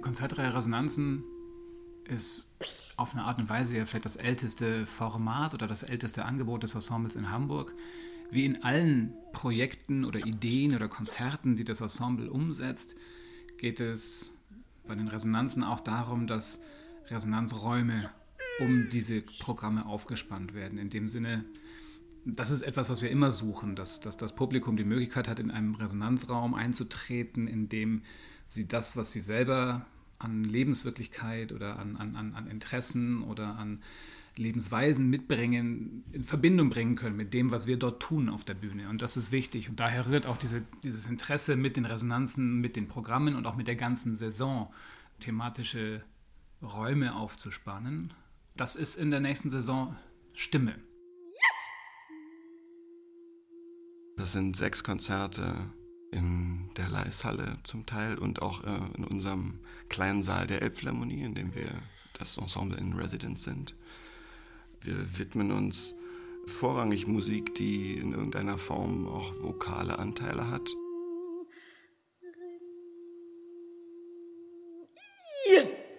Die Konzertreihe Resonanzen ist auf eine Art und Weise ja vielleicht das älteste Format oder das älteste Angebot des Ensembles in Hamburg. Wie in allen Projekten oder Ideen oder Konzerten, die das Ensemble umsetzt, geht es bei den Resonanzen auch darum, dass Resonanzräume um diese Programme aufgespannt werden. In dem Sinne, das ist etwas, was wir immer suchen, dass, dass das Publikum die Möglichkeit hat, in einem Resonanzraum einzutreten, in dem sie das, was sie selber an Lebenswirklichkeit oder an, an, an Interessen oder an Lebensweisen mitbringen, in Verbindung bringen können mit dem, was wir dort tun auf der Bühne. Und das ist wichtig. Und daher rührt auch diese, dieses Interesse mit den Resonanzen, mit den Programmen und auch mit der ganzen Saison thematische Räume aufzuspannen. Das ist in der nächsten Saison Stimme. Das sind sechs Konzerte in der Leishalle zum Teil und auch äh, in unserem kleinen Saal der Elbphilharmonie, in dem wir das Ensemble in Residence sind. Wir widmen uns vorrangig Musik, die in irgendeiner Form auch vokale Anteile hat.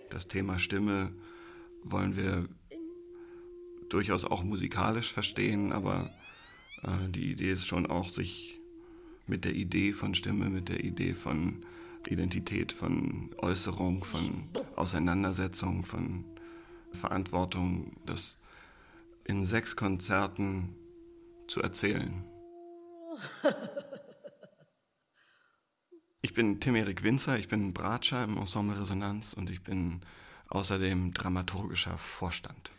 Das Thema Stimme wollen wir durchaus auch musikalisch verstehen, aber äh, die Idee ist schon auch, sich mit der Idee von Stimme, mit der Idee von Identität, von Äußerung, von Auseinandersetzung, von Verantwortung, das in sechs Konzerten zu erzählen. Ich bin Tim-Erik Winzer, ich bin Bratscher im Ensemble Resonanz und ich bin außerdem dramaturgischer Vorstand.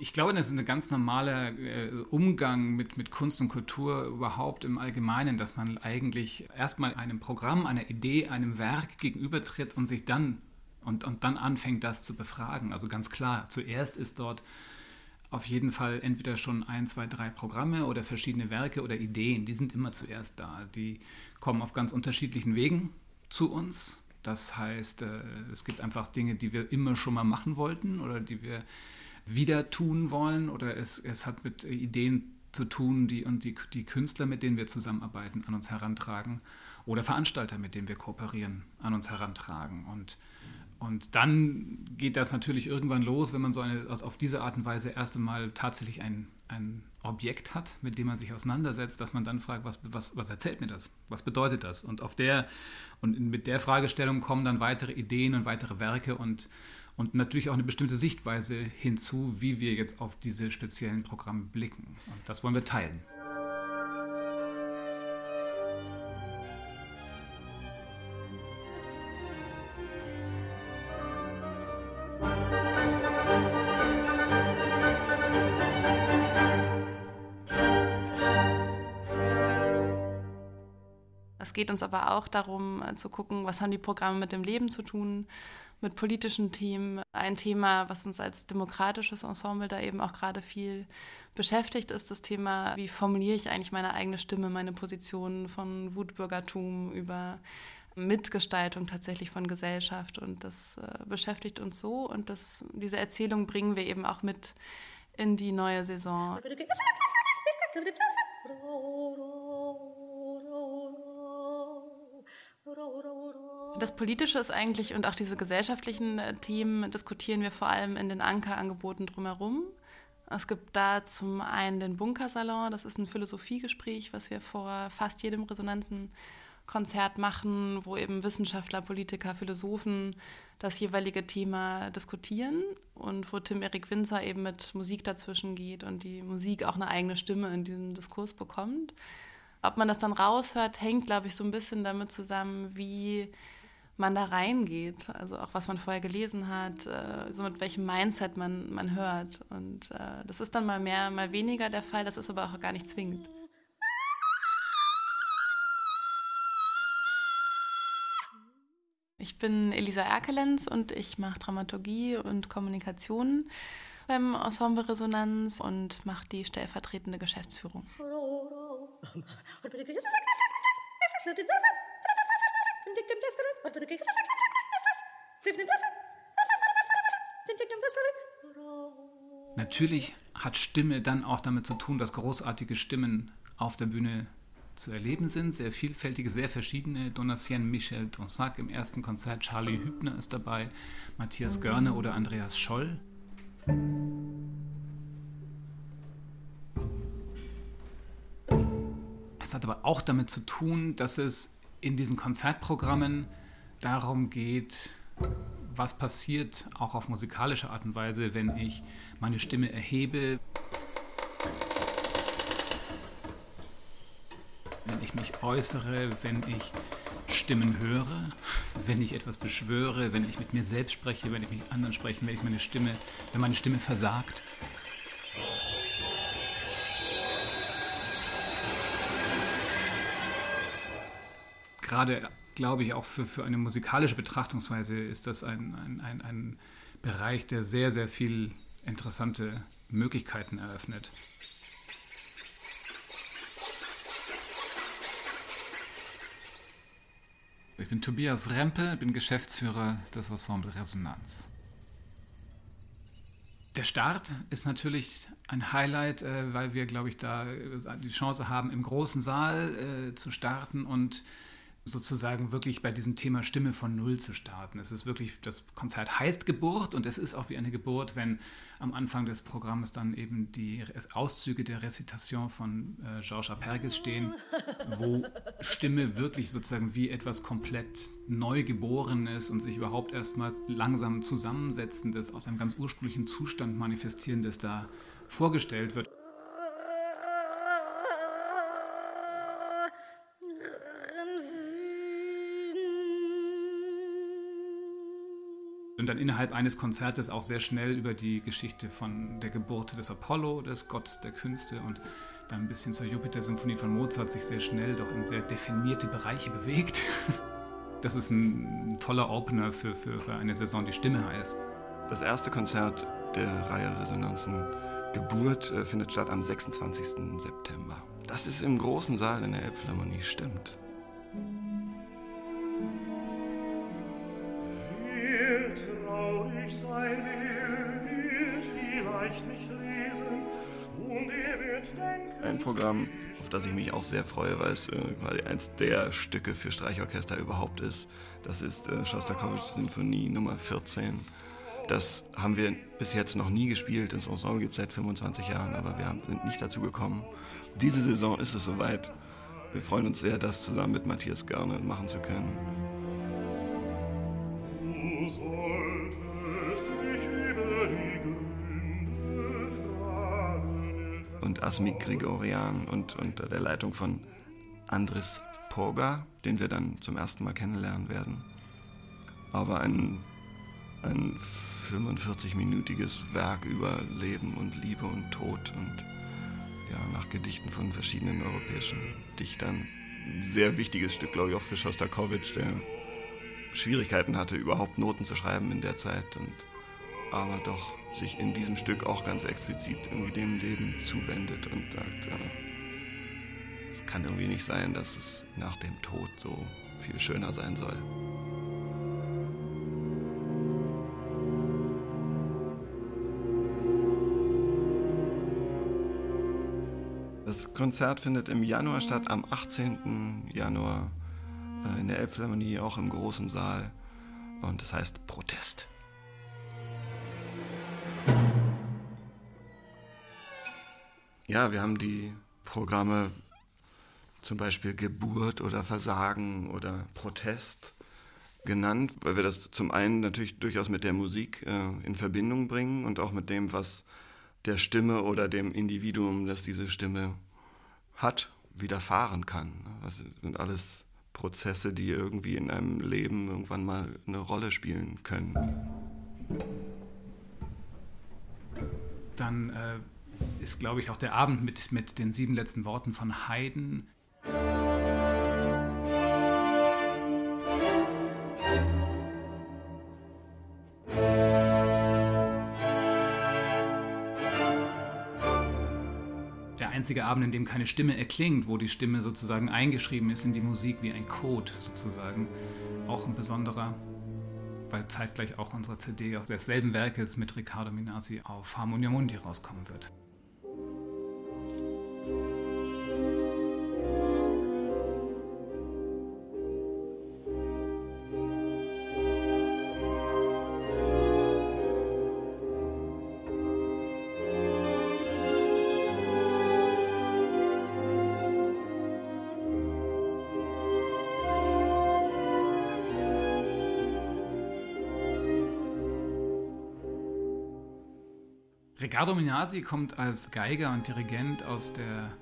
Ich glaube, das ist ein ganz normaler äh, Umgang mit, mit Kunst und Kultur überhaupt im Allgemeinen, dass man eigentlich erstmal einem Programm, einer Idee, einem Werk gegenübertritt und sich dann und, und dann anfängt, das zu befragen. Also ganz klar, zuerst ist dort auf jeden Fall entweder schon ein, zwei, drei Programme oder verschiedene Werke oder Ideen, die sind immer zuerst da. Die kommen auf ganz unterschiedlichen Wegen zu uns. Das heißt, äh, es gibt einfach Dinge, die wir immer schon mal machen wollten oder die wir wieder tun wollen oder es, es hat mit Ideen zu tun, die und die, die Künstler, mit denen wir zusammenarbeiten, an uns herantragen oder Veranstalter, mit denen wir kooperieren, an uns herantragen. Und, und dann geht das natürlich irgendwann los, wenn man so eine, also auf diese Art und Weise erst einmal tatsächlich ein, ein Objekt hat, mit dem man sich auseinandersetzt, dass man dann fragt, was, was, was erzählt mir das? Was bedeutet das? Und auf der und mit der Fragestellung kommen dann weitere Ideen und weitere Werke und, und natürlich auch eine bestimmte Sichtweise hinzu, wie wir jetzt auf diese speziellen Programme blicken. Und das wollen wir teilen. Es geht uns aber auch darum äh, zu gucken, was haben die Programme mit dem Leben zu tun, mit politischen Themen. Ein Thema, was uns als demokratisches Ensemble da eben auch gerade viel beschäftigt, ist das Thema, wie formuliere ich eigentlich meine eigene Stimme, meine Position von Wutbürgertum über Mitgestaltung tatsächlich von Gesellschaft. Und das äh, beschäftigt uns so und das, diese Erzählung bringen wir eben auch mit in die neue Saison. Das Politische ist eigentlich und auch diese gesellschaftlichen äh, Themen diskutieren wir vor allem in den Ankerangeboten drumherum. Es gibt da zum einen den Bunkersalon, das ist ein Philosophiegespräch, was wir vor fast jedem Resonanzenkonzert machen, wo eben Wissenschaftler, Politiker, Philosophen das jeweilige Thema diskutieren und wo Tim Erik Winzer eben mit Musik dazwischen geht und die Musik auch eine eigene Stimme in diesem Diskurs bekommt. Ob man das dann raushört, hängt, glaube ich, so ein bisschen damit zusammen, wie man da reingeht. Also auch was man vorher gelesen hat, äh, so mit welchem Mindset man, man hört. Und äh, das ist dann mal mehr, mal weniger der Fall. Das ist aber auch gar nicht zwingend. Ich bin Elisa Erkelenz und ich mache Dramaturgie und Kommunikation beim Ensemble Resonanz und mache die stellvertretende Geschäftsführung. Natürlich hat Stimme dann auch damit zu tun, dass großartige Stimmen auf der Bühne zu erleben sind. Sehr vielfältige, sehr verschiedene. Donatien Michel Donsac im ersten Konzert, Charlie Hübner ist dabei, Matthias Görne oder Andreas Scholl. Es hat aber auch damit zu tun, dass es in diesen Konzertprogrammen darum geht, was passiert auch auf musikalische Art und Weise, wenn ich meine Stimme erhebe, wenn ich mich äußere, wenn ich Stimmen höre, wenn ich etwas beschwöre, wenn ich mit mir selbst spreche, wenn ich mit anderen spreche, wenn ich meine Stimme, wenn meine Stimme versagt. Gerade glaube ich, auch für, für eine musikalische Betrachtungsweise ist das ein, ein, ein, ein Bereich, der sehr, sehr viel interessante Möglichkeiten eröffnet. Ich bin Tobias Rempe, bin Geschäftsführer des Ensemble Resonanz. Der Start ist natürlich ein Highlight, äh, weil wir, glaube ich, da die Chance haben, im großen Saal äh, zu starten und sozusagen wirklich bei diesem Thema Stimme von Null zu starten. Es ist wirklich, das Konzert heißt Geburt und es ist auch wie eine Geburt, wenn am Anfang des Programms dann eben die Auszüge der Recitation von äh, Georges Aperges stehen, wo Stimme wirklich sozusagen wie etwas komplett neu geboren ist und sich überhaupt erstmal langsam zusammensetzendes, aus einem ganz ursprünglichen Zustand manifestierendes da vorgestellt wird. Dann innerhalb eines Konzertes auch sehr schnell über die Geschichte von der Geburt des Apollo, des Gottes der Künste und dann ein bisschen zur Jupiter-Symphonie von Mozart sich sehr schnell doch in sehr definierte Bereiche bewegt. Das ist ein toller Opener für, für, für eine Saison, die Stimme heißt. Das erste Konzert der Reihe Resonanzen Geburt äh, findet statt am 26. September. Das ist im großen Saal in der Elbphilharmonie, stimmt. Ein Programm, auf das ich mich auch sehr freue, weil es äh, quasi eins der Stücke für Streichorchester überhaupt ist. Das ist äh, Shostakovich Sinfonie Nummer 14. Das haben wir bis jetzt noch nie gespielt. Das Ensemble gibt es seit 25 Jahren, aber wir sind nicht dazu gekommen. Diese Saison ist es soweit. Wir freuen uns sehr, das zusammen mit Matthias Görne machen zu können. Und Asmik Grigorian und unter der Leitung von Andris Poga, den wir dann zum ersten Mal kennenlernen werden. Aber ein, ein 45-minütiges Werk über Leben und Liebe und Tod und ja, nach Gedichten von verschiedenen europäischen Dichtern. Sehr wichtiges Stück, glaube ich, auch für Shostakovich, der Schwierigkeiten hatte, überhaupt Noten zu schreiben in der Zeit und aber doch sich in diesem Stück auch ganz explizit irgendwie dem Leben zuwendet und sagt, äh, es kann irgendwie nicht sein, dass es nach dem Tod so viel schöner sein soll. Das Konzert findet im Januar statt, am 18. Januar äh, in der Elbphilharmonie, auch im großen Saal. Und das heißt Protest. Ja, wir haben die Programme zum Beispiel Geburt oder Versagen oder Protest genannt, weil wir das zum einen natürlich durchaus mit der Musik äh, in Verbindung bringen und auch mit dem, was der Stimme oder dem Individuum, das diese Stimme hat, widerfahren kann. Das sind alles Prozesse, die irgendwie in einem Leben irgendwann mal eine Rolle spielen können. Dann äh ist, glaube ich, auch der Abend mit, mit den sieben letzten Worten von Haydn. Der einzige Abend, in dem keine Stimme erklingt, wo die Stimme sozusagen eingeschrieben ist in die Musik wie ein Code sozusagen. Auch ein besonderer weil zeitgleich auch unsere CD desselben Werkes mit Riccardo Minasi auf Harmonia Mundi rauskommen wird. Riccardo Minasi kommt als Geiger und Dirigent aus der,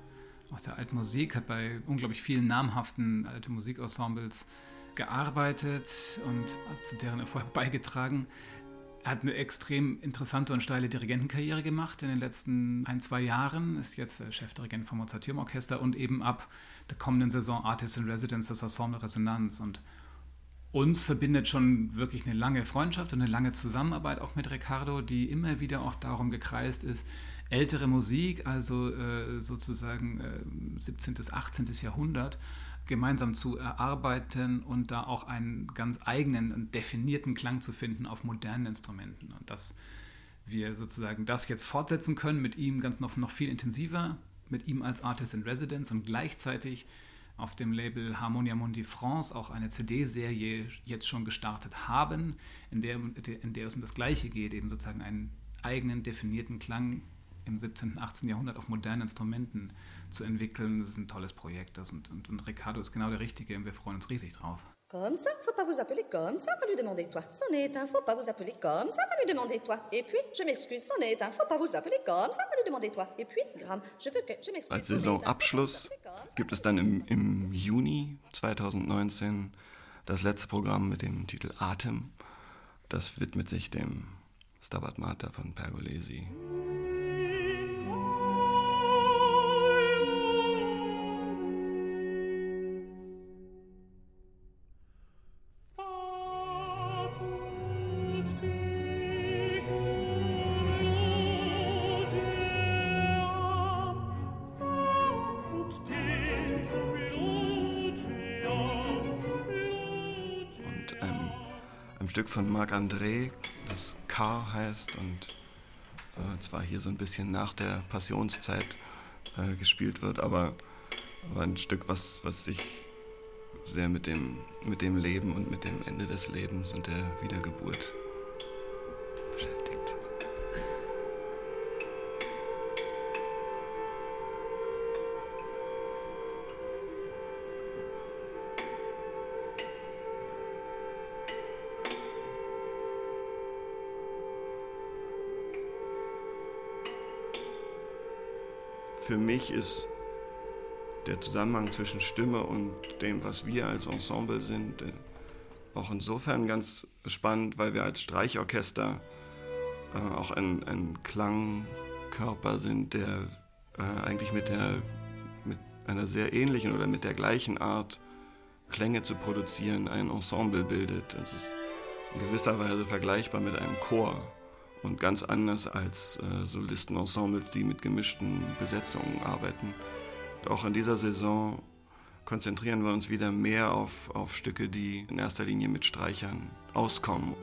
aus der alten Musik, hat bei unglaublich vielen namhaften alten Musikensembles gearbeitet und hat zu deren Erfolg beigetragen. Er hat eine extrem interessante und steile Dirigentenkarriere gemacht in den letzten ein, zwei Jahren, ist jetzt Chefdirigent vom Mozarteum-Orchester und eben ab der kommenden Saison Artist in Residence des Ensemble Resonanz. Und uns verbindet schon wirklich eine lange Freundschaft und eine lange Zusammenarbeit auch mit Ricardo, die immer wieder auch darum gekreist ist, ältere Musik, also äh, sozusagen äh, 17. bis 18. Jahrhundert, gemeinsam zu erarbeiten und da auch einen ganz eigenen und definierten Klang zu finden auf modernen Instrumenten. Und dass wir sozusagen das jetzt fortsetzen können mit ihm ganz noch, noch viel intensiver, mit ihm als Artist in Residence und gleichzeitig auf dem Label Harmonia Mundi France auch eine CD-Serie jetzt schon gestartet haben, in der, in der es um das Gleiche geht, eben sozusagen einen eigenen definierten Klang im 17., und 18. Jahrhundert auf modernen Instrumenten zu entwickeln. Das ist ein tolles Projekt das und, und, und Ricardo ist genau der Richtige und wir freuen uns riesig drauf. Comme ça, faut pas vous appeler comme ça, va lui demander toi. C'en est un, faut pas vous appeler comme ça, va lui demander toi. Et puis, je m'excuse, c'en est un, faut pas vous appeler comme ça, va lui demander toi. Et puis, Gramm, je veux que, je m'excuse. Als Saisonabschluss gibt es dann im, im Juni 2019 das letzte Programm mit dem Titel Atem. Das widmet sich dem Stabat Mater von Pergolesi. Stück von Marc André, das Car heißt und äh, zwar hier so ein bisschen nach der Passionszeit äh, gespielt wird, aber, aber ein Stück, was, was sich sehr mit dem, mit dem Leben und mit dem Ende des Lebens und der Wiedergeburt für mich ist der Zusammenhang zwischen Stimme und dem, was wir als Ensemble sind, äh, auch insofern ganz spannend, weil wir als Streichorchester äh, auch ein, ein, Klangkörper sind, der äh, eigentlich mit, der, mit einer sehr ähnlichen oder mit der gleichen Art Klänge zu produzieren ein Ensemble bildet. Es ist in gewisser Weise vergleichbar mit einem Chor und ganz anders als äh, Solistenensembles, die mit gemischten Besetzungen arbeiten. Auch in dieser Saison konzentrieren wir uns wieder mehr auf, auf Stücke, die in erster Linie mit Streichern auskommen.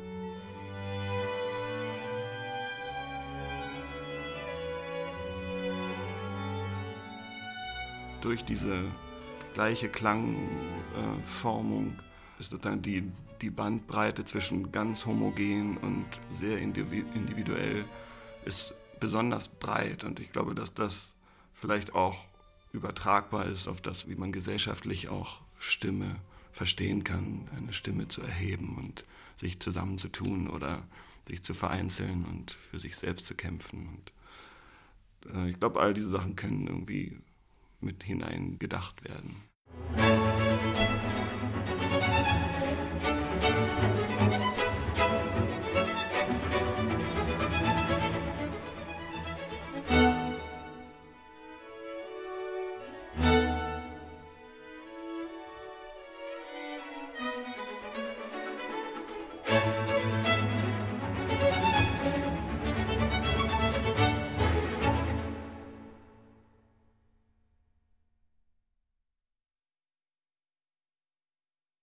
Durch diese gleiche Klangformung äh, ist sozusagen die, die Bandbreite zwischen ganz homogen und sehr individuell ist besonders breit und ich glaube, dass das vielleicht auch übertragbar ist auf das, wie man gesellschaftlich auch Stimme verstehen kann, eine Stimme zu erheben und sich zusammenzutun oder sich zu vereinzeln und für sich selbst zu kämpfen. Und äh, ich glaube, all diese Sachen können irgendwie mit hinein gedacht werden.